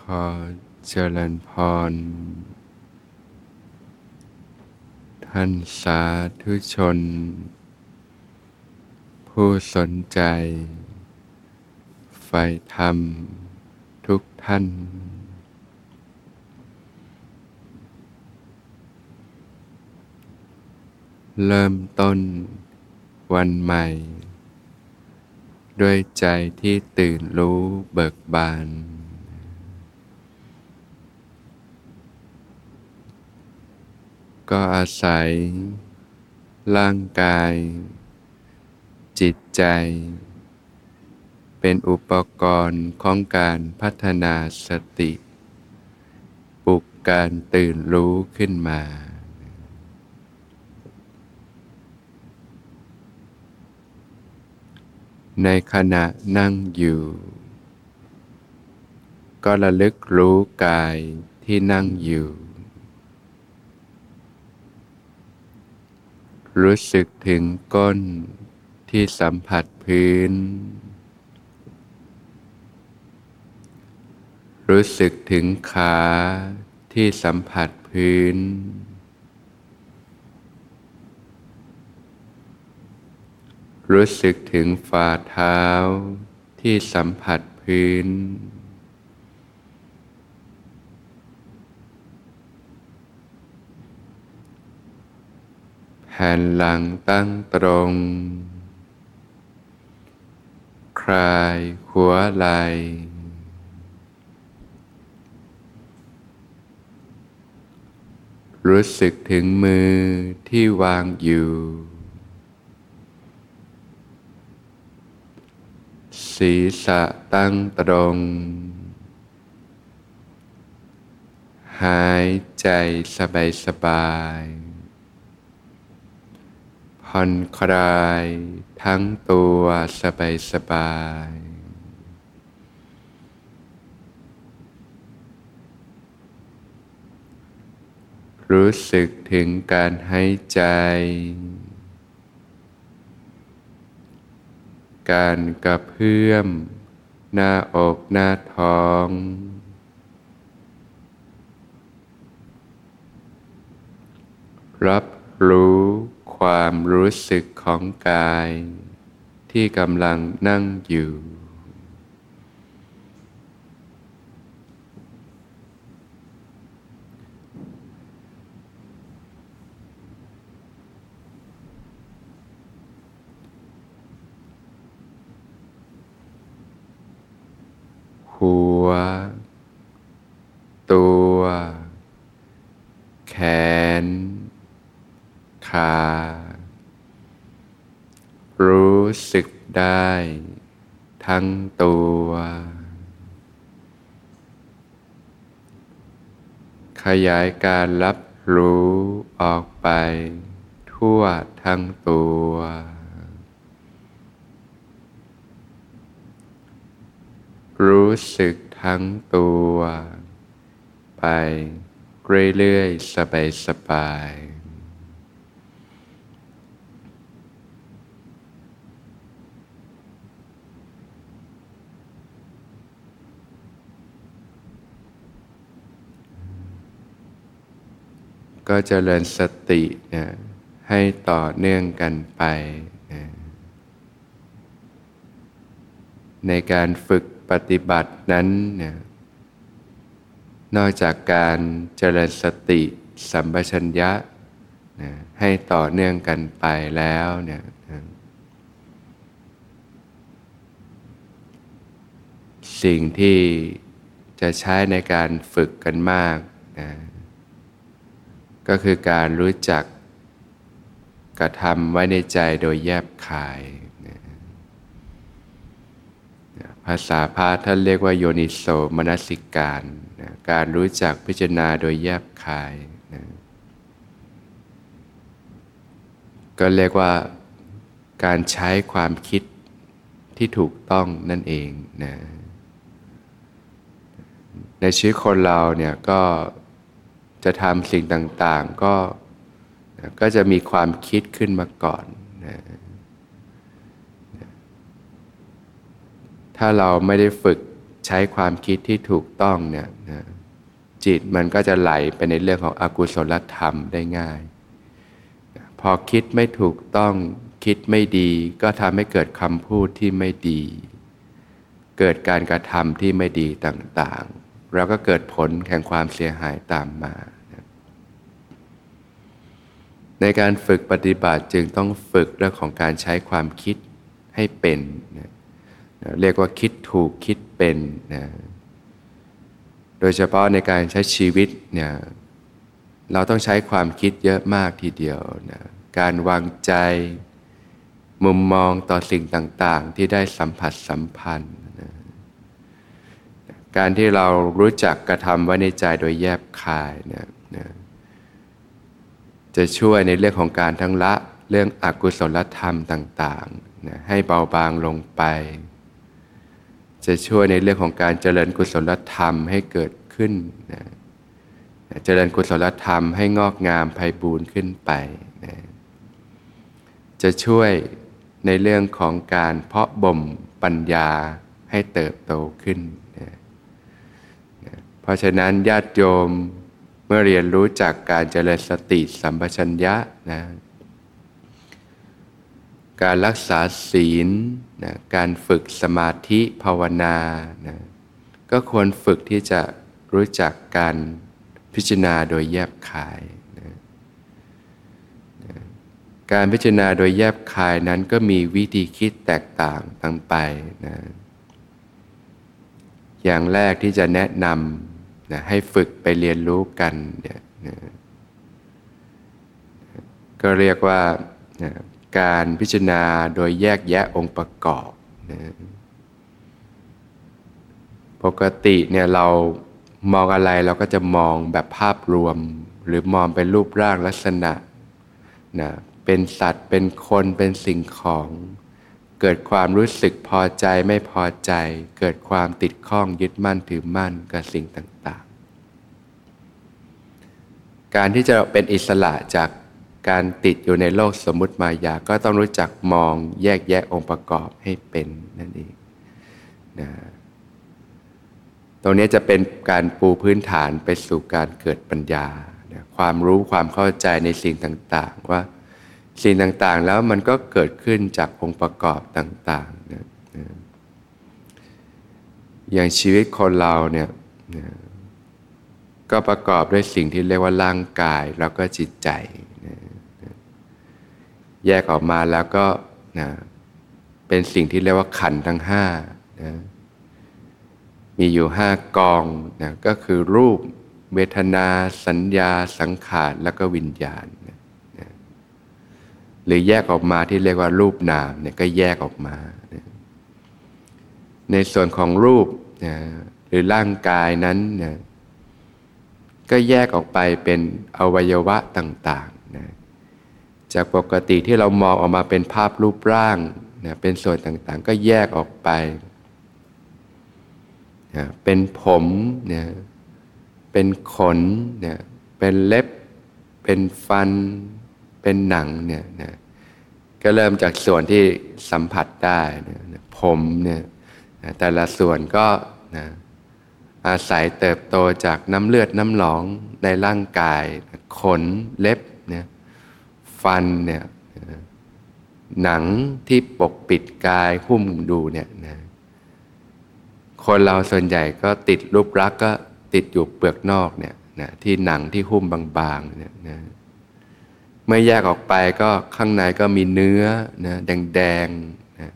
ขอเจริญพร ท่านสาธุชน ผู้สนใจใฝ่ธรรมทุกท่าน เริ่มต้นวันใหม่ ด้วยใจที่ตื่นรู้เบิกบาน ก็อาศัย ร่างกาย จิตใจ เป็นอุปกรณ์ของการพัฒนาสติ ปลุกการตื่นรู้ขึ้นมา ในขณะนั่งอยู่ก็ระลึกรู้กายที่นั่งอยู่ รู้สึกถึงก้นที่สัมผัสพื้น รู้สึกถึงขาที่สัมผัสพื้น รู้สึกถึงฝ่าเท้าที่สัมผัสพื้น แผ่นหลังตั้งตรง คลายหัวไหลรู้สึกถึงมือที่วางอยู่ ศีรษะตั้งตรง หายใจสบายสบาย ผ่อนคลายทั้งตัวสบายสบายรู้สึกถึงการหายใจ การกระเพื่อม หน้าอกหน้าท้อง รับรู้ ความรู้สึกของกาย ที่กำลังนั่งอยู่ หัว ตัว แขน ขา รู้สึก ได้ทั้งตัว ขยายการรับรู้ออกไป ทั่วทั้งตัว รู้สึกทั้งตัว ไปเรื่อยๆสบายๆ ก็จเจริญสตินะให้ต่อเนื่องกันไปนะในการฝึกปฏิบัตินั้นนะนอกจากการเจริญสติสัมปชัญญะนะให้ต่อเนื่องกันไปแล้วเนี่ยนะสิ่งที่จะใช้ในการฝึกกันมากนะ ก็คือการรู้จักกระทำไว้ในใจโดยแยบคาย ภาษาพาท่านเรียกว่าโยนิโสมนสิการนะการรู้จักพิจารณาโดยแยบคายนะก็เรียกว่าการใช้ความคิดที่ถูกต้องนั่นเองนะในชีวิตคนเราเนี่ยก็ จะทำสิ่งต่างๆ ก็ก็จะมีความคิดขึ้นมาก่อนนะถ้าเราไม่ได้ฝึกใช้ความคิดที่ถูกต้องเนี่ยนะจิตมันก็จะไหลไปในเรื่องของอกุศลธรรมได้ง่าย พอคิดไม่ถูกต้องคิดไม่ดี ก็ทำให้เกิดคำพูดที่ไม่ดี เกิดการกระทำที่ไม่ดีต่างๆ แล้วก็เกิดผลแห่งความเสียหายตามมา ในการฝึกปฏิบัติจึงต้องฝึกเรื่องของการใช้ความคิดให้เป็นนะเรียกว่าคิดถูกคิดเป็นนะโดยเฉพาะในการใช้ชีวิตเนี่ยเราต้องใช้ความคิดเยอะมากทีเดียวนะการวางใจ มุมมองต่อสิ่งต่างๆ ที่ได้สัมผัสสัมพันธ์นะ การที่เรารู้จักกระทำไว้ในใจโดยแยบคายเนี่ยนะจะช่วยในเรื่องของการทั้งละเรื่องอกุศลธรรมต่างๆนะให้เบาบางลงไป จะช่วยในเรื่องของการเจริญกุศลธรรมให้เกิดขึ้นนะเจริญกุศลธรรมให้งอกงามไพบูรณ์ขึ้นไปนะจะช่วยในเรื่องของการเพาะบ่มปัญญาให้เติบโตขึ้น ราะฉะนั้นญาติโยมเมื่อเรียนรู้จากการเจริญสติสัมปชัญญะนะการรักษาศีลนะการฝึกสมาธิภาวนานะก็ควรฝึกที่จะรู้จักการพิจารณาโดยแยบคายนะนะการพิจารณาโดยแยบคายนั้นก็มีวิธีคิดแตกต่างต่างไปนะอย่างแรกที่จะแนะนำ นะให้ฝึกไปเรียนรู้กันเนี่ยนะก็เรียกว่านะการพิจารณาโดยแยกแยะองค์ประกอบนะปกติเนี่ยเรามองอะไรเราก็จะมองแบบภาพรวม หรือมองเป็นรูปร่างลักษณะนะเป็นสัตว์เป็นคนเป็นสิ่งของ เกิดความรู้สึกพอใจไม่พอใจ เกิดความติดข้องยึดมั่นถือมั่นกับสิ่งต่างๆ การที่จะเป็นอิสระจากการติดอยู่ในโลกสมมุติมายา ก็ต้องรู้จักมองแยกแยะองค์ประกอบให้เป็นนั่นเองนะตรงนี้จะเป็นการปูพื้นฐานไปสู่การเกิดปัญญานะความรู้ความเข้าใจในสิ่งต่าง ๆ ว่า สิ่งต่างๆ แล้วมันก็เกิดขึ้นจากองค์ประกอบต่างๆนะนะอย่างชีวิตคนเราเนี่ยนะก็ประกอบด้วยสิ่งที่เรียกว่าร่างกายแล้วก็จิตใจแยกออกมาแล้วก็นะเป็นสิ่งที่เรียกว่าขันทั้งห้านะมีอยู่ห้ากองนะก็คือรูป เวทนา สัญญา สังขาร แล้วก็วิญญาณนะ หรือแยกออกมาที่เรียกว่ารูปนามเนี่ยก็แยกออกมา ในส่วนของรูปนะหรือร่างกายนั้นนะก็แยกออกไปเป็นอวัยวะต่างๆนะจากปกติที่เรามองออกมาเป็นภาพรูปร่างนะเป็นส่วนต่างๆ ก็แยกออกไปนะเป็นผมนะเป็นขนนะเป็นเล็บ เป็นฟัน เป็นหนังเนี่ยนะก็เริ่มจากส่วนที่สัมผัสได้นะผมเนี่ยนะแต่ละส่วนก็นะอาศัยเติบโตจากน้ำเลือดน้ำหนองในร่างกาย ขนเล็บเนี่ยฟันเนี่ยหนังที่ปกปิดกายหุ้มดูเนี่ยนะคนเราส่วนใหญ่ก็ติดรูปรักษ์ก็ติดอยู่เปลือกนอกเนี่ยนะที่หนังที่หุ้มบางๆเนี่ยนะ เมื่อแยกออกไปก็ข้างในก็มีเนื้อนะแดงๆนะ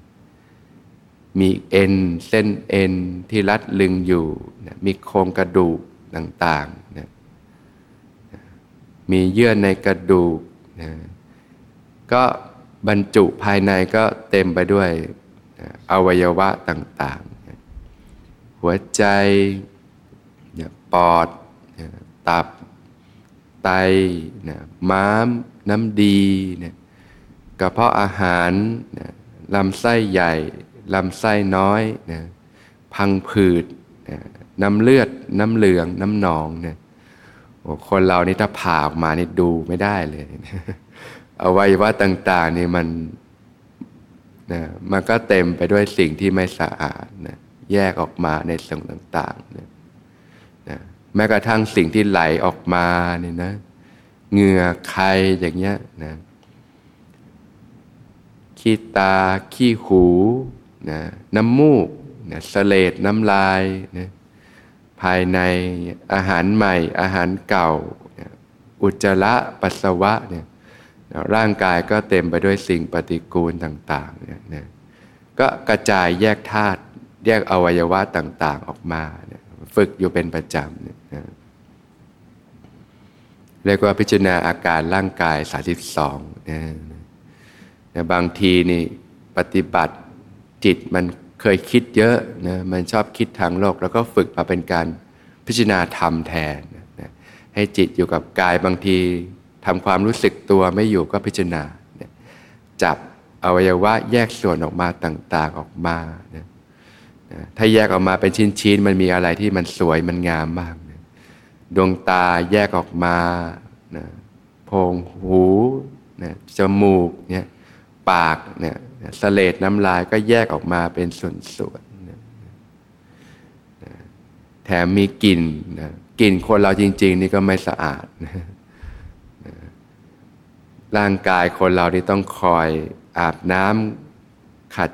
มีเอ็นเส้นเอ็นที่รัดลึงอยู่นะมีโครงกระดูกต่างๆนะมีเยื่อในกระดูกนะก็บรรจุภายในก็เต็มไปด้วยอวัยวะต่างๆหัวใจปอดตับไตม้าม น้ำดีกระเพาะอาหารลำไส้ใหญ่ ลำไส้น้อยพังผืดน้ำเลือด น้ำเหลือง น้ำหนองเนี่ยคนเรานี่ถ้าผ่าออกมานี่ดูไม่ได้เลยอวัยวะต่าง ๆ นี่มันนะมันก็เต็มไปด้วยสิ่งที่ไม่สะอาดนะแยกออกมาในส่วนต่างๆนะนะแม้กระทั่งสิ่งที่ไหลออกมาเนี่ยนะ เหงื่อใครอย่างเงี้ยนะขี้ตา ขี้หูนะน้ำมูกนะสเลดน้ำลายนะภายในอาหารใหม่ อาหารเก่านะอุจจาระปัสสาวะเนี่ยร่างกายก็เต็มไปด้วยสิ่งปฏิกูลต่างๆเนี่ยนะก็กระจายแยกธาตุแยกอวัยวะต่างๆออกมาเนี่ยฝึกอยู่เป็นประจำเนี่ย เรียกว่าพิจารณาอาการร่างกาย 32นะนะบางทีนี่ปฏิบัติจิตมันเคยคิดเยอะนะมันชอบคิดทางโลก แล้วก็ฝึกมาเป็นการพิจารณาธรรมแทนนะให้จิตอยู่กับกายบางทีทำความรู้สึกตัวไม่อยู่ก็พิจารณาจับอวัยวะแยกส่วนออกมาต่างๆออกมานะถ้าแยกออกมาเป็นชิ้นๆ มันมีอะไรที่มันสวยมันงามมากนะ ดวงตาแยกออกมานะโพงหูนะจมูกเนี่ยปากเนี่ยสเลดน้ำลายก็แยกออกมาเป็นส่วนๆนะแถมมีกลิ่นนะกลิ่นคนเราจริง ๆ นี่ก็ไม่สะอาดนะร่างกายคนเราที่ต้องคอยอาบน้ำขัด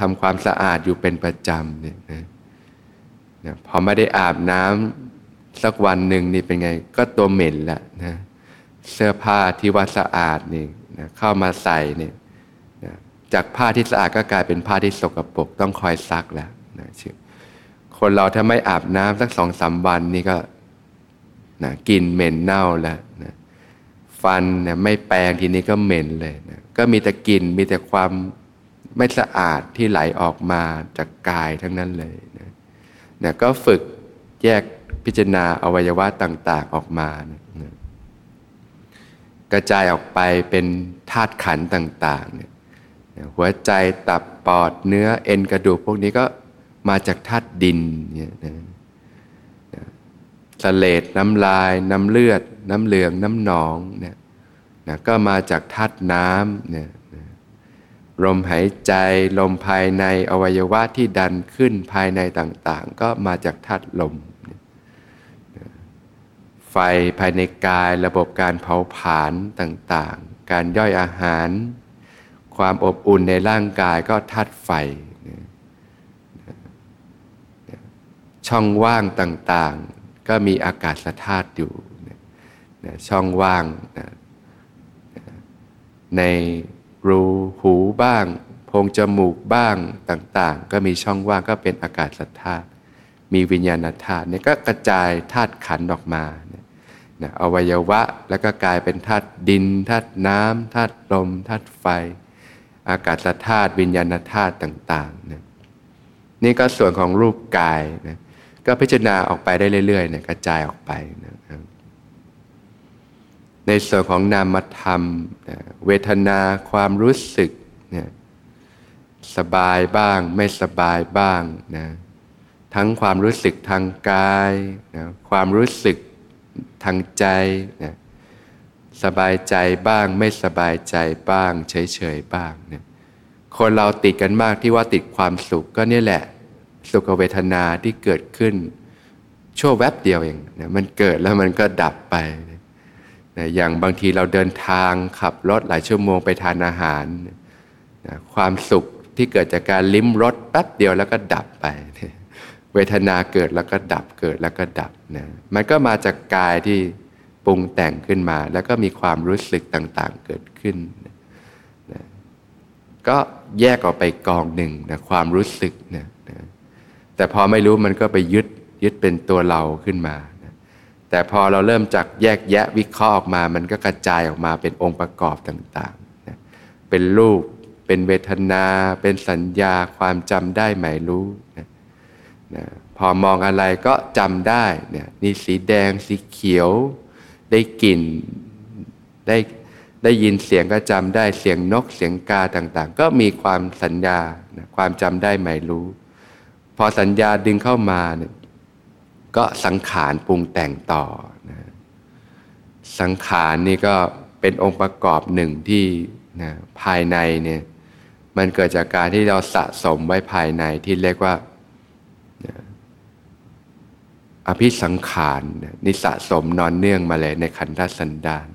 ทำความสะอาดอยู่เป็นประจำเนี่ยนะนะพอไม่ได้อาบน้ำ สักวันหนึ่งนี่เป็นไง ก็ตัวเหม็นละนะเสื้อผ้าที่ว่าสะอาดนี่นะเข้ามาใส่เนี่ยนะจากผ้าที่สะอาดก็กลายเป็นผ้าที่สกปรกต้องคอยซักแล้วนะคนเราถ้าไม่อาบน้ำสักสองสามวันนี่ก็นะกินเหม็นเน่าแล้วนะฟันเนี่ยไม่แปรงทีนี้ก็เหม็นเลยนะก็มีแต่กลิ่นมีแต่ความไม่สะอาดที่ไหลออกมาจากกายทั้งนั้นเลยนะนะก็ฝึกแยก พิจารณาอวัยวะต่าง ๆออกมานะกระจายออกไปเป็นธาตุขันต่างๆเนี่ยหัวใจตับปอดเนื้อเอ็นกระดูกพวกนี้ก็มาจากธาตุดินเนี่ยนะสเลดน้ำลาย น้ำเลือด น้ำเหลือง น้ำหนองเนี่ยนะก็มาจากธาตุน้ำเนี่ยนะลมหายใจลมภายในอวัยวะที่ดันขึ้นภายในต่างๆ ก็มาจากธาตุลม ไฟภายในกายระบบการเผาผลาญต่างๆ การย่อยอาหาร ความอบอุ่นในร่างกายก็ธาตุไฟ ช่องว่างต่างๆ ก็มีอากาศธาตุอยู่ช่องว่างในรูหูบ้าง โพรงจมูกบ้างต่างๆ ก็มีช่องว่างก็เป็นอากาศธาตุมีวิญญาณธาตุเนี่ยก็กระจายธาตุขันออกมาเนะอวัยวะแล้วก็กลายเป็นธาตุดินธาตุน้ำธาตุลมธาตุไฟ อากาศธาตุวิญญาณธาตุต่างๆนี่ยนี่ก็ส่วนของรูปกายนะก็พิจารณาออกไปได้เรื่อยๆเนี่ยกระจายออกไปนะในส่วนของนามธรรมเวทนาความรู้สึกนี่ยสบายบ้าง ไม่สบายบ้างนะทั้งความรู้สึกทางกายนะความรู้สึก ทางใจนะสบายใจบ้าง ไม่สบายใจบ้าง เฉยๆบ้างนี่ยคนเราติดกันมากที่ว่าติดความสุขก็เนี่ยแหละ สุขเวทนาที่เกิดขึ้น ชั่วแวบเดียวเองนะมันเกิดแล้วมันก็ดับไปนะอย่างบางทีเราเดินทางขับรถหลายชั่วโมงไปทานอาหารนะความสุขที่เกิดจากการลิ้มรสแป๊บเดียวแล้วก็ดับไป เวทนาเกิดแล้วก็ดับเกิดแล้วก็ดับนะมันก็มาจากกายที่ปรุงแต่งขึ้นมา แล้วก็มีความรู้สึกต่างๆเกิดขึ้นนะก็แยกออกไปกองหนึ่งนะความรู้สึกนะนะแต่พอไม่รู้มันก็ไปยึดยึดเป็นตัวเราขึ้นมาแต่พอเราเริ่มจากแยกแยะวิเคราะห์ออกมา มันก็กระจายออกมาเป็นองค์ประกอบต่างๆนะเป็นรูป เป็นเวทนา เป็นสัญญา ความจำได้หมายรู้นะ นะพอมองอะไรก็จำได้เนี่ยนี่สีแดงสีเขียว ได้กลิ่นได้ได้ยินเสียงก็จำได้เสียงนกเสียงกาต่างๆ ก็มีความสัญญานะความจำได้หมายรู้ พอสัญญาดึงเข้ามาเนี่ยก็สังขารปรุงแต่งต่อนะสังขารนี่ก็เป็นองค์ประกอบหนึ่งที่นะภายในเนี่ยมันเกิดจากการที่เราสะสมไว้ภายในที่เรียกว่า อภิสังขารนี่สะสมนอนเนื่องมาเลยในขันธสันดาน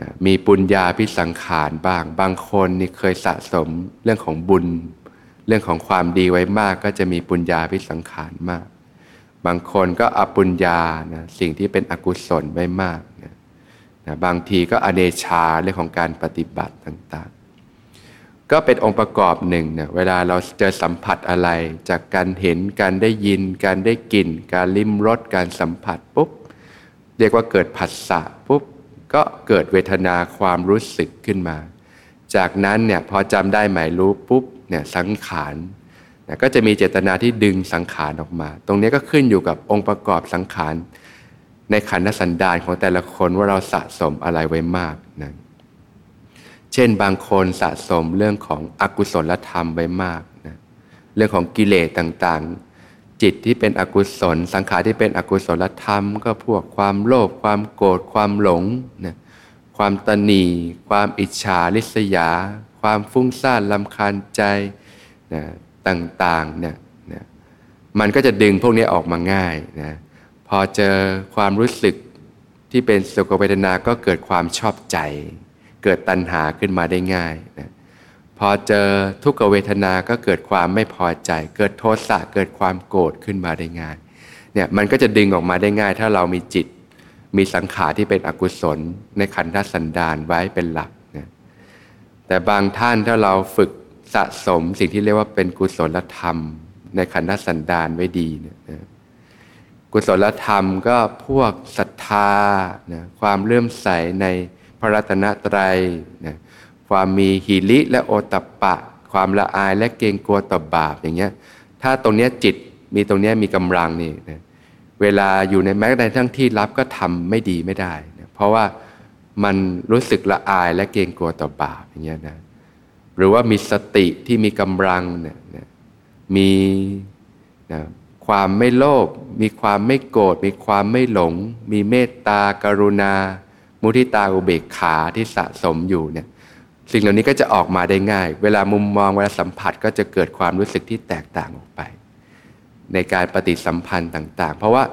นะมีปุญญาพิสังขารบ้าง บางคนนี่เคยสะสมเรื่องของบุญ เรื่องของความดีไว้มากก็จะมีปุญญาพิสังขารมาก บางคนก็อปุญญานะสิ่งที่เป็นอกุศลไว้มากนะนะบางทีก็อเนชาเรื่องของการปฏิบัติต่างๆ ก็เป็นองค์ประกอบหนึ่งเนะเวลาเราเจอสัมผัสอะไร จากการเห็นการได้ยิน การได้กลิ่น การลิ้มรสการสัมผัสปุ๊บเรียกว่าเกิดผัสสะปุ๊บก็เกิดเวทนาความรู้สึกขึ้นมา จากนั้นเนี่ยพอจำได้หมายรู้ปุ๊บเนี่ยสังขารก็จะมีเจตนาที่ดึงสังขารออกมา ตรงนี้ก็ขึ้นอยู่กับองค์ประกอบสังขาร ในขันธสันดานของแต่ละคนว่าเราสะสมอะไรไว้มากนะ เช่นบางคนสะสมเรื่องของอกุศลธรรมไว้มากนะเรื่องของกิเลสต่างๆ จิตที่เป็นอกุศล สังขารที่เป็นอกุศลธรรม ก็พวกความโลภความโกรธความหลงนะความตนีความอิจฉาริษยา ความฟุ้งซ่านลำคาญใจนะต่างๆเนี่ยนะมันก็จะดึงพวกนี้ออกมาง่ายนะพอเจอความรู้สึกที่เป็นสุขเวทนา ก็เกิดความชอบใจ เกิดตัณหาขึ้นมาได้ง่ายนะพอเจอทุกขเวทนาก็เกิดความไม่พอใจ เกิดโทสะเกิดความโกรธขึ้นมาได้ง่ายเนี่ยมันก็จะดึงออกมาได้ง่าย ถ้าเรามีจิต มีสังขารที่เป็นอกุศล ในขันธสันดานไว้เป็นหลักนะแต่บางท่านถ้าเราฝึกสะสมสิ่งที่เรียกว่าเป็นกุศลธรรม ในขันธสันดานไว้ดีนะกุศลธรรมก็พวกศรัทธานะความเลื่อมใสใน พระรัตนตรัยนะความมีหิริและโอตปปะ ความละอายและเกรงกลัวต่อบาปอย่างเงี้ยถ้าตรงเนี้ยจิตมีตรงเนี้ยมีกำลังนี่นะเวลาอยู่ในแม้ในทั้งที่รับก็ทำไม่ดีไม่ได้นะเพราะว่ามันรู้สึกละอายและเกรงกลัวต่อบาปอย่างเงี้ยนะหรือว่ามีสติที่มีกำลังเนี่ยนะมีนะความไม่โลภมีความไม่โกรธมีความไม่หลง มีเมตตากรุณา มุทิตาอุเบกขาที่สะสมอยู่เนี่ยสิ่งเหล่านี้ก็จะออกมาได้ง่าย เวลามุมมองเวลาสัมผัสก็จะเกิดความรู้สึกที่แตกต่างออกไป ในการปฏิสัมพันธ์ต่าง ๆ เพราะว่า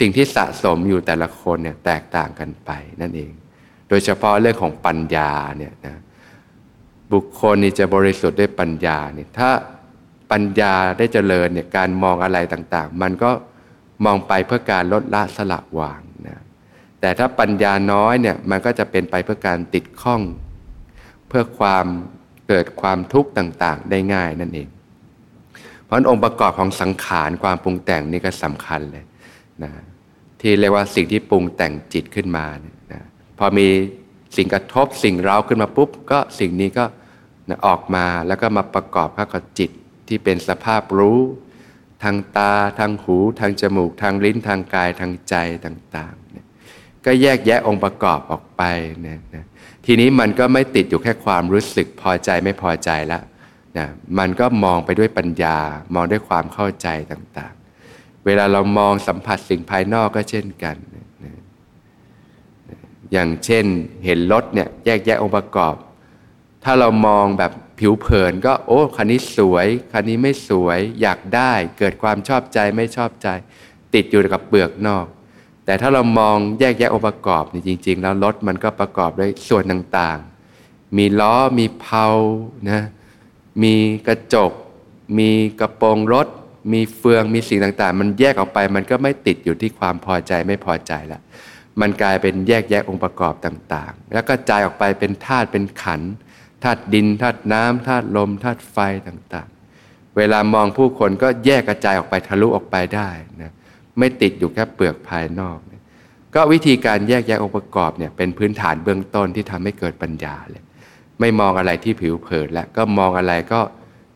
สิ่งที่สะสมอยู่แต่ละคนเนี่ยแตกต่างกันไปนั่นเอง โดยเฉพาะเรื่องของปัญญาเนี่ยนะบุคคลนี่จะบริสุทธิ์ด้วยปัญญาเนี่ยถ้าปัญญาได้เจริญเนี่ยการมองอะไรต่างๆ มันก็มองไปเพื่อการลดละสละวางนะ แต่ถ้าปัญญาน้อยเนี่ยมันก็จะเป็นไปเพื่อการติดข้อง เพื่อความเกิดความทุกข์ต่างๆ ได้ง่ายนั่นเอง เพราะองค์ประกอบของสังขารความปรุงแต่งนี่ก็สำคัญเลยนะที่เรียกว่าสิ่งที่ปรุงแต่งจิตขึ้นมานะพอมีสิ่งกระทบสิ่งเร้าขึ้นมาปุ๊บ ก็สิ่งนี้ก็นะออกมาแล้วก็มาประกอบเข้ากับจิตที่เป็นสภาพรู้ ทางตา ทางหู ทางจมูก ทางลิ้นทางกายทางใจต่าง ก็แยกแยะองค์ประกอบออกไปเนี่ยนะทีนี้มันก็ไม่ติดอยู่แค่ความรู้สึกพอใจไม่พอใจล้วนะมันก็มองไปด้วยปัญญา มองด้วยความเข้าใจต่างๆ เวลาเรามองสัมผัสสิ่งภายนอกก็เช่นกันนะอย่างเช่นเห็นรถเนี่ยแยกแยะองค์ประกอบ ถ้าเรามองแบบผิวเผินก็โอ้คันนี้สวยคันนี้ไม่สวยอยากได้เกิดความชอบใจไม่ชอบใจ ติดอยู่กับเปลือกนอก แต่ถ้าเรามองแยกแยะองค์ประกอบนี่จริง ๆ แล้วรถมันก็ประกอบด้วยส่วนต่างๆ มีล้อมีเพลานะมีกระจก มีกระโปรงรถ มีเฟืองมีสิ่งต่างๆ มันแยกออกไปมันก็ไม่ติดอยู่ที่ความพอใจไม่พอใจละมันกลายเป็นแยกแยะองค์ประกอบต่างๆ แล้วก็จายออกไปเป็นธาตุเป็นขันธ์ธาตุดินธาตุน้ำธาตุลมธาตุไฟต่างๆ เวลามองผู้คนก็แยกกระจายออกไปทะลุออกไปได้นะ ไม่ติดอยู่แค่เปลือกภายนอก ก็วิธีการแยกแยะองค์ประกอบเนี่ยเป็นพื้นฐานเบื้องต้นที่ทำให้เกิดปัญญาเลย ไม่มองอะไรที่ผิวเผินแล้วก็มองอะไรก็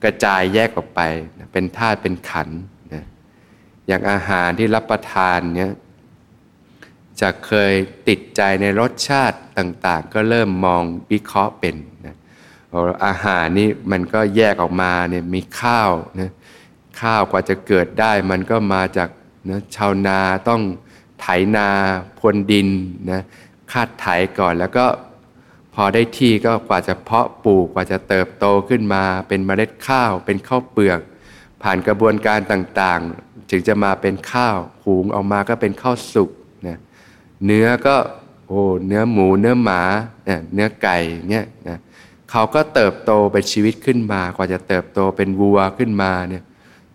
กระจายแยกออกไป เป็นธาตุเป็นขันนะอย่างอาหารที่รับประทานเนี่ยจะเคยติดใจในรสชาติต่างๆ ก็เริ่มมองวิเคราะห์เป็นนะอาหารนี่มันก็แยกออกมาเนี่ยมีข้าวนะข้าวกว่าจะเกิดได้มันก็มาจาก นะชาวนาต้องไถนาพรวนดินนะคาดไถก่อนแล้วก็พอได้ที่ก็กว่าจะเพาะปลูกกว่าจะเติบโตขึ้นมา เป็นเมล็ดข้าว เป็นข้าวเปลือก ผ่านกระบวนการต่างๆจึงจะมาเป็นข้าวหุงออกมาก็เป็นข้าวสุกนะเนื้อก็โอ้เนื้อหมูเนื้อหมาเนี่ยเนื้อไก่เนี่ยนะเขาก็เติบโตเป็นชีวิตขึ้นมากว่าจะเติบโตเป็นวัวขึ้นมาเนี่ย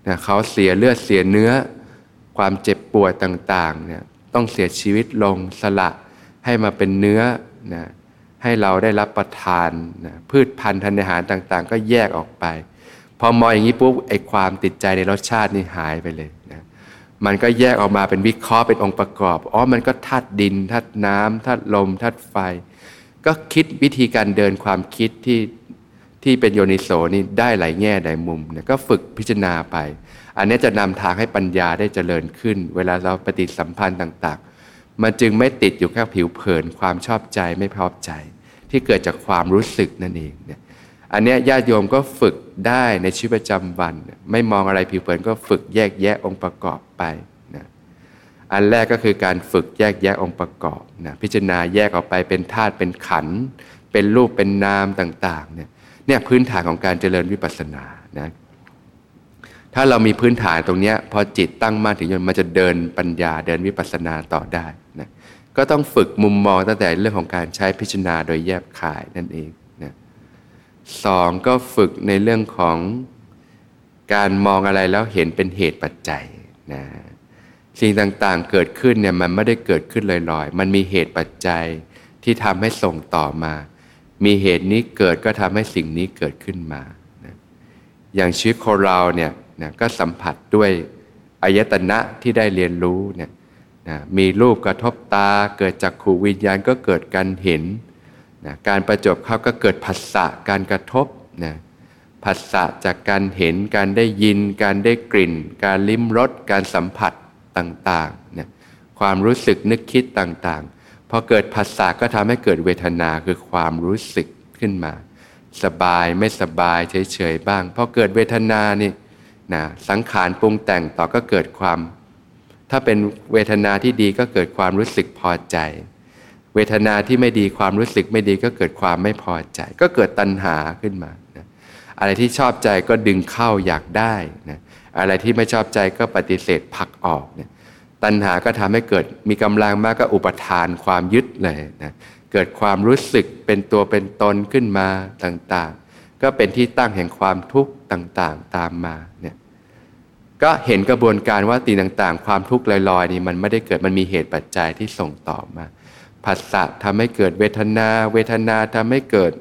นะเขาเสียเลือดเสียเนื้อ ความเจ็บปวดต่างๆเนี่ยต้องเสียชีวิตลงสละให้มาเป็นเนื้อนะให้เราได้รับประทานนะพืชพันธุ์ธัญญาหารต่างๆ ก็แยกออกไป พอมองอย่างนี้ปุ๊บไอ้ความติดใจในรสชาตินี่หายไปเลยนะมันก็แยกออกมาเป็นวิเคราะห์เป็นองค์ประกอบอ๋อมันก็ธาตุดินธาตุน้ำธาตุลมธาตุไฟ ก็คิดวิธีการเดินความคิดที่ที่เป็นโยนิโสนี่ได้หลายแง่หลายมุมเนี่ยก็ฝึกพิจารณาไป อันนี้จะนำทางให้ปัญญาได้เจริญขึ้น เวลาเราปฏิสัมพันธ์ต่างๆ มันจึงไม่ติดอยู่แค่ผิวเผินความชอบใจไม่พอใจ ที่เกิดจากความรู้สึกนั่นเองเนี่ยอันนี้ญาติโยมก็ฝึกได้ในชีวิตประจำวัน ไม่มองอะไรผิวเผินก็ฝึกแยกแยะองค์ประกอบไปนะอันแรกก็คือการฝึกแยกแยะองค์ประกอบนะพิจารณาแยกออกไปเป็นธาตุเป็นขัน เป็นรูปเป็นนามต่างๆเนี่ยเนี่ยพื้นฐานของการเจริญวิปัสสนานะ ถ้าเรามีพื้นฐานตรงนี้พอจิตตั้งมั่นถึงมันจะเดินปัญญาเดินวิปัสสนาต่อได้นะก็ต้องฝึกมุมมองตั้งแต่เรื่องของการใช้พิจารณาโดยแยบขายนั่นเองนะสองก็ฝึกในเรื่องของการมองอะไรแล้วเห็นเป็นเหตุปัจจัยนะสิ่งต่างๆเกิดขึ้นเนี่ยมันไม่ได้เกิดขึ้นลอยๆ มันมีเหตุปัจจัยที่ทำให้ส่งต่อมา มีเหตุนี้เกิดก็ทำให้สิ่งนี้เกิดขึ้นมานะอย่างชีวิตของเราเนี่ย นะก็สัมผัสด้วยอายตนะที่ได้เรียนรู้เนี่ยนะมีรูปกระทบตาเกิดจากขูวิญญาณก็เกิดการเห็นนะการประจบเข้าก็เกิดผัสสะการกระทบนะผัสสะจากการเห็นการได้ยิน การได้กลิ่น การลิ้มรสการสัมผัสต่างๆนะความรู้สึกนึกคิดต่างๆพอเกิดผัสสะก็ทำให้เกิดเวทนาคือความรู้สึกขึ้นมา สบายไม่สบายเฉยๆบ้างพอเกิดเวทนานี่ นะสังขารปรุงแต่งต่อก็เกิดความ ถ้าเป็นเวทนาที่ดีก็เกิดความรู้สึกพอใจ เวทนาที่ไม่ดีความรู้สึกไม่ดีก็เกิดความไม่พอใจ ก็เกิดตัณหาขึ้นมานะอะไรที่ชอบใจก็ดึงเข้าอยากได้นะอะไรที่ไม่ชอบใจก็ปฏิเสธผลักออกนี่ยตัณหาก็ทำให้เกิดมีกำลังมากก็อุปทานความยึดเลยนะเกิดความรู้สึกเป็นตัวเป็นตนขึ้นมาต่างๆ ก็เป็นที่ตั้งแห่งความทุกข์ต่างๆตามมาเนี่ยก็เห็นกระบวนการว่าตีต่างๆ ความทุกข์ลอยๆนี่มันไม่ได้เกิดมันมีเหตุปัจจัยที่ส่งต่อมาผัสสะทำให้เกิดเวทนา เวทนาทำให้เกิด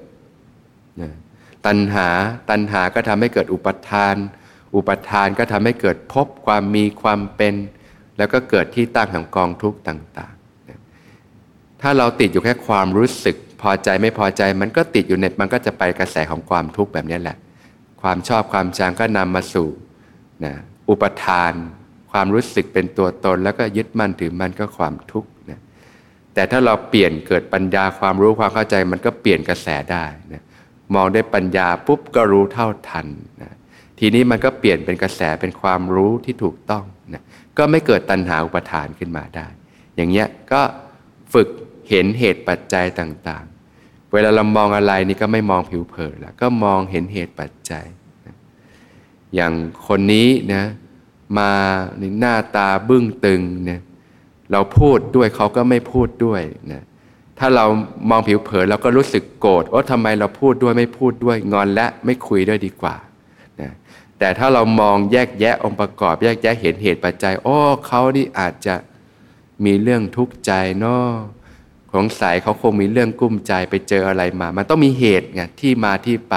ตัณหาตัณหาก็ทำให้เกิดอุปทาน อุปทานก็ทำให้เกิดพบความมีความเป็น แล้วก็เกิดที่ตั้งของกองทุกข์ต่างๆ ถ้าเราติดอยู่แค่ความรู้สึก พอใจไม่พอใจมันก็ติดอยู่ในมันก็จะไปกระแสของความทุกข์แบบนี้แหละ ความชอบความชังก็นำมาสู่นะอุปทาน ความรู้สึกเป็นตัวตน แล้วก็ยึดมั่นถือมั่นก็ความทุกข์นะแต่ถ้าเราเปลี่ยนเกิดปัญญาความรู้ความเข้าใจมันก็เปลี่ยนกระแสได้นะมองได้ปัญญาปุ๊บก็รู้เท่าทันนะทีนี้มันก็เปลี่ยนเป็นกระแสเป็นความรู้ที่ถูกต้องนะก็ไม่เกิดตัณหาอุปทานขึ้นมาได้ อย่างเงี้ยก็ฝึกเห็นเหตุปัจจัยต่าง เวลาเรามองอะไรนี่ก็ไม่มองผิวเผินแล้วก็มองเห็นเหตุปัจจัยนะอย่างคนนี้นะมาหน้าตาบึ้งตึงเนี่ยเราพูดด้วยเขาก็ไม่พูดด้วยนะถ้าเรามองผิวเผินเราก็รู้สึกโกรธว่าทำไมเราพูดด้วยไม่พูดด้วยงอนและไม่คุยด้วยดีกว่านะแต่ถ้าเรามองแยกแยะองค์ประกอบ แยกแยะเห็นเหตุปัจจัยโอ้เขานี่อาจจะมีเรื่องทุกข์ใจเนาะ ของสายเขาคงมีเรื่องกุ้มใจไปเจออะไรมา มันต้องมีเหตุไงที่มาที่ไป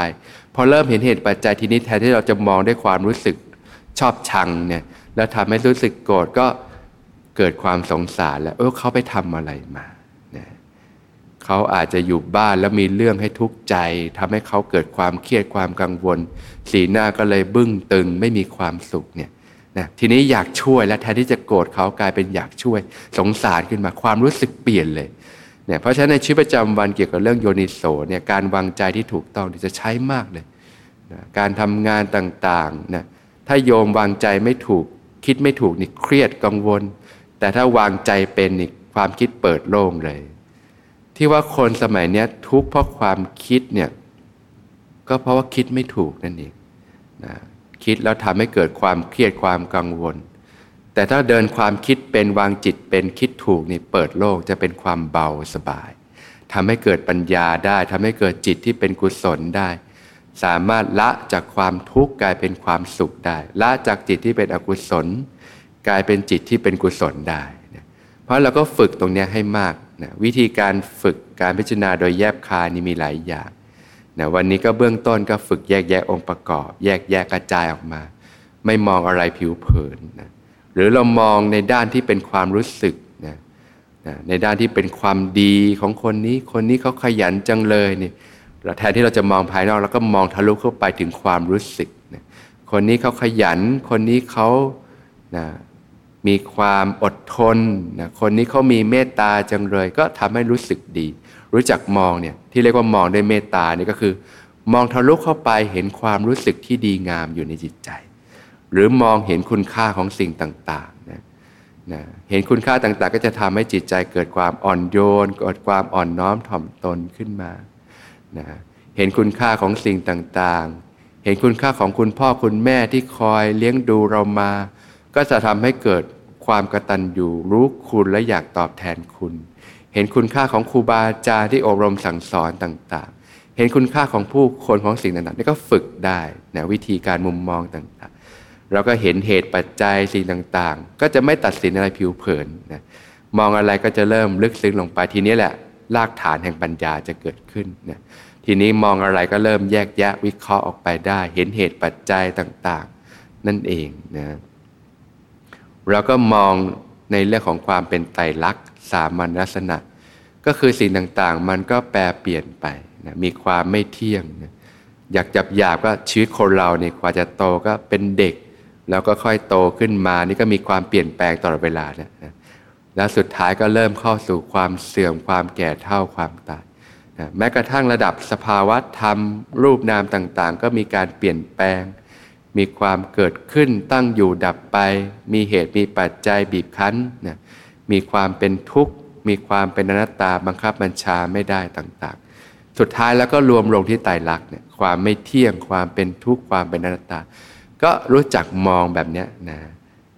พอเริ่มเห็นเหตุปัจจัยทีนี้แทนที่เราจะมองด้วยความรู้สึกชอบชังเนี่ย แล้วทำให้รู้สึกโกรธก็เกิดความสงสารแล้ว เออเขาไปทำอะไรมาเนี่ยเขาอาจจะอยู่บ้านแล้วมีเรื่องให้ทุกข์ใจทำให้เขาเกิดความเครียดความกังวล สีหน้าก็เลยบึ้งตึงไม่มีความสุขเนี่ยนะทีนี้อยากช่วยและแทนที่จะโกรธเขากลายเป็นอยากช่วย สงสารขึ้นมาความรู้สึกเปลี่ยนเลย เนี่ยเพราะฉะนั้นในชีวิตประจำวันเกี่ยวกับเรื่องโยนิโสเนี่ยการวางใจที่ถูกต้องจะใช้มากเลยนะการทำงานต่างๆนะถ้าโยมวางใจไม่ถูกคิดไม่ถูกนี่เครียดกังวล แต่ถ้าวางใจเป็นนี่ความคิดเปิดโล่งเลย ที่ว่าคนสมัยนี้ทุกข์เพราะความคิดเนี่ยก็เพราะว่าคิดไม่ถูกนั่นเองนะคิดแล้วทำให้เกิดความเครียดความกังวล แต่ถ้าเดินความคิดเป็นวางจิตเป็นคิดถูกนี่เปิดโลกจะเป็นความเบาสบายทำให้เกิดปัญญาได้ทำให้เกิดจิตที่เป็นกุศลได้ สามารถละจากความทุกข์กลายเป็นความสุขได้ ละจากจิตที่เป็นอกุศล กลายเป็นจิตที่เป็นกุศลได้เพราะเราก็ฝึกตรงนี้ให้มากนะวิธีการฝึกการพิจารณาโดยแยบคายนี่มีหลายอย่างนะวันนี้ก็เบื้องต้นก็ฝึกแยกแยะองค์ประกอบ แยกแยะกระจายออกมา ไม่มองอะไรผิวเผินนะ หรือเรามองในด้านที่เป็นความรู้สึกนะนะในด้านที่เป็นความดีของคนนี้ คนนี้เขาขยันจังเลยนี่แทนที่เราจะมองภายนอกเราก็มองทะลุเข้าไปถึงความรู้สึกนะคนนี้เขาขยัน คนนี้เขานะมีความอดทนนะคนนี้เขามีเมตตาจังเลย ก็ทำให้รู้สึกดี รู้จักมองเนี่ยที่เรียกว่ามองด้วยเมตตานี่ก็คือ มองทะลุเข้าไปเห็นความรู้สึกที่ดีงามอยู่ในจิตใจ หรือมองเห็นคุณค่าของสิ่งต่างๆนะนะเห็นคุณค่าต่างๆ ก็จะทำให้จิตใจเกิดความอ่อนโยน เกิดความอ่อนน้อมถ่อมตนขึ้นมานะเห็นคุณค่าของสิ่งต่างๆ เห็นคุณค่าของคุณพ่อคุณแม่ที่คอยเลี้ยงดูเรามา ก็จะทำให้เกิดความกตัญญูรู้คุณและอยากตอบแทนคุณ เห็นคุณค่าของครูบาอาจารย์ที่อบรมสั่งสอนต่างๆ เห็นคุณค่าของผู้คนของสิ่งต่างๆนี่ก็ฝึกได้นะวิธีการมุมมองต่างๆ เราก็เห็นเหตุปัจจัยสิ่งต่างๆ ก็จะไม่ตัดสินอะไรผิวเผินนะมองอะไรก็จะเริ่มลึกซึ้งลงไปทีนี้แหละรากฐานแห่งปัญญาจะเกิดขึ้นนะทีนี้มองอะไรก็เริ่มแยกแยะวิเคราะห์ออกไปได้ เห็นเหตุปัจจัยต่างๆ นั่นเองนะเราก็มองในเรื่องของความเป็นไตรลักษณ์สามัญลักษณะ ก็คือสิ่งต่างๆ มันก็แปรเปลี่ยนไปนะมีความไม่เที่ยงนะอยากจับหยาบก็ชีวิตคนเราเนี่ยกว่าจะโตก็เป็นเด็ก แล้วก็ค่อยโตขึ้นมานี่ก็มีความเปลี่ยนแปลงตลอดเวลาเนี่ยนะแล้วสุดท้ายก็เริ่มเข้าสู่ความเสื่อมความแก่เท่าความตายนะแม้กระทั่งระดับสภาวะธรรม รูปนามต่างๆ ก็มีการเปลี่ยนแปลง มีความเกิดขึ้นตั้งอยู่ดับไป มีเหตุมีปัจจัยบีบคั้นนะมีความเป็นทุกข์ มีความเป็นอนัตตาบังคับบัญชาไม่ได้ต่างๆ สุดท้ายแล้วก็รวมลงที่ไตรลักษณ์เนี่ยความไม่เที่ยงความเป็นทุกข์ความเป็นอนัตตา ก็รู้จักมองแบบนี้นะ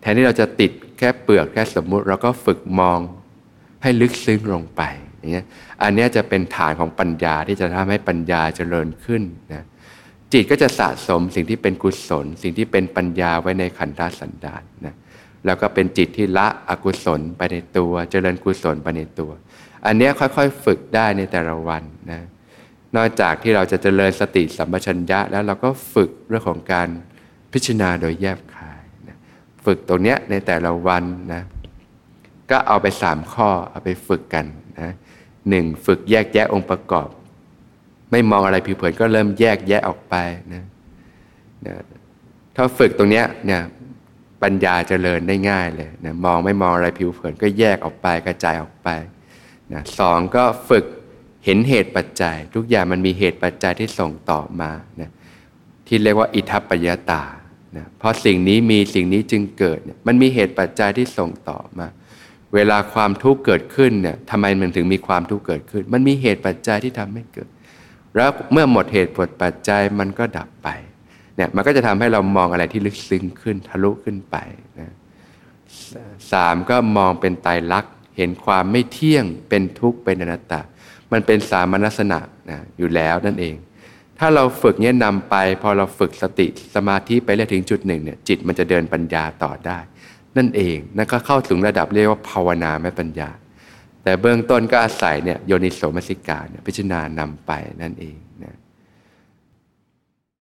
แทนที่เราจะติดแค่เปลือกแค่สมมุติเราก็ฝึกมองให้ลึกซึ้งลงไปอย่างเงี้ยอันนี้จะเป็นฐานของปัญญาที่จะทำให้ปัญญาเจริญขึ้นนะจิตก็จะสะสมสิ่งที่เป็นกุศล สิ่งที่เป็นปัญญาไว้ในขันธสันดานนะแล้วก็เป็นจิตที่ละอกุศลไปในตัว เจริญกุศลไปในตัว อันนี้ค่อยๆฝึกได้ในแต่ละวันนะนอกจากที่เราจะเจริญสติสัมปชัญญะแล้วเราก็ฝึกเรื่องของการ พิจารณาโดยแยบคายนะฝึกตรงเนี้ยในแต่ละวันนะก็เอาไปสามข้อเอาไปฝึกกันนะหนึ่งฝึกแยกแยะองค์ประกอบ ไม่มองอะไรผิวเผินก็เริ่มแยกแยะออกไปนะนะถ้าฝึกตรงนี้เนี่ยปัญญาจเจริญได้ง่ายเลยนะมองไม่มองอะไรผิวเผินก็แยกออกไปกระจายออกไปนะสองก็ฝึกเห็นเหตุปัจจัย ทุกอย่างมันมีเหตุปัจจัยที่ส่งต่อมานะที่เรียกว่าอิทัปปยตา นะเพราะสิ่งนี้มีสิ่งนี้จึงเกิด มันมีเหตุปัจจัยที่ส่งต่อมา เวลาความทุกข์เกิดขึ้นเนี่ยทำไมมันถึงมีความทุกข์เกิดขึ้น มันมีเหตุปัจจัยที่ทำให้เกิด แล้วเมื่อหมดเหตุผลปัจจัยมันก็ดับไปเนี่ยมันก็จะทำให้เรามองอะไรที่ลึกซึ้งขึ้นทะลุขึ้นไปนะสามก็มองเป็นไตรลักษณ์เห็นความไม่เที่ยงเป็นทุกข์เป็นอนัตตา มันเป็นสามัญลักษณะนะอยู่แล้วนั่นเอง ถ้าเราฝึกเนี่ยนำไป พอเราฝึกสติสมาธิไปเรื่อยถึงจุดหนึ่งเนี่ยจิตมันจะเดินปัญญาต่อได้ นั่นเองนั่นก็เข้าถึงระดับเรียกว่าภาวนาแม่ปัญญา แต่เบื้องต้นก็อาศัยเนี่ยโยนิโสมสิกาเนี่ยพิจารณานำไปนั่นเอง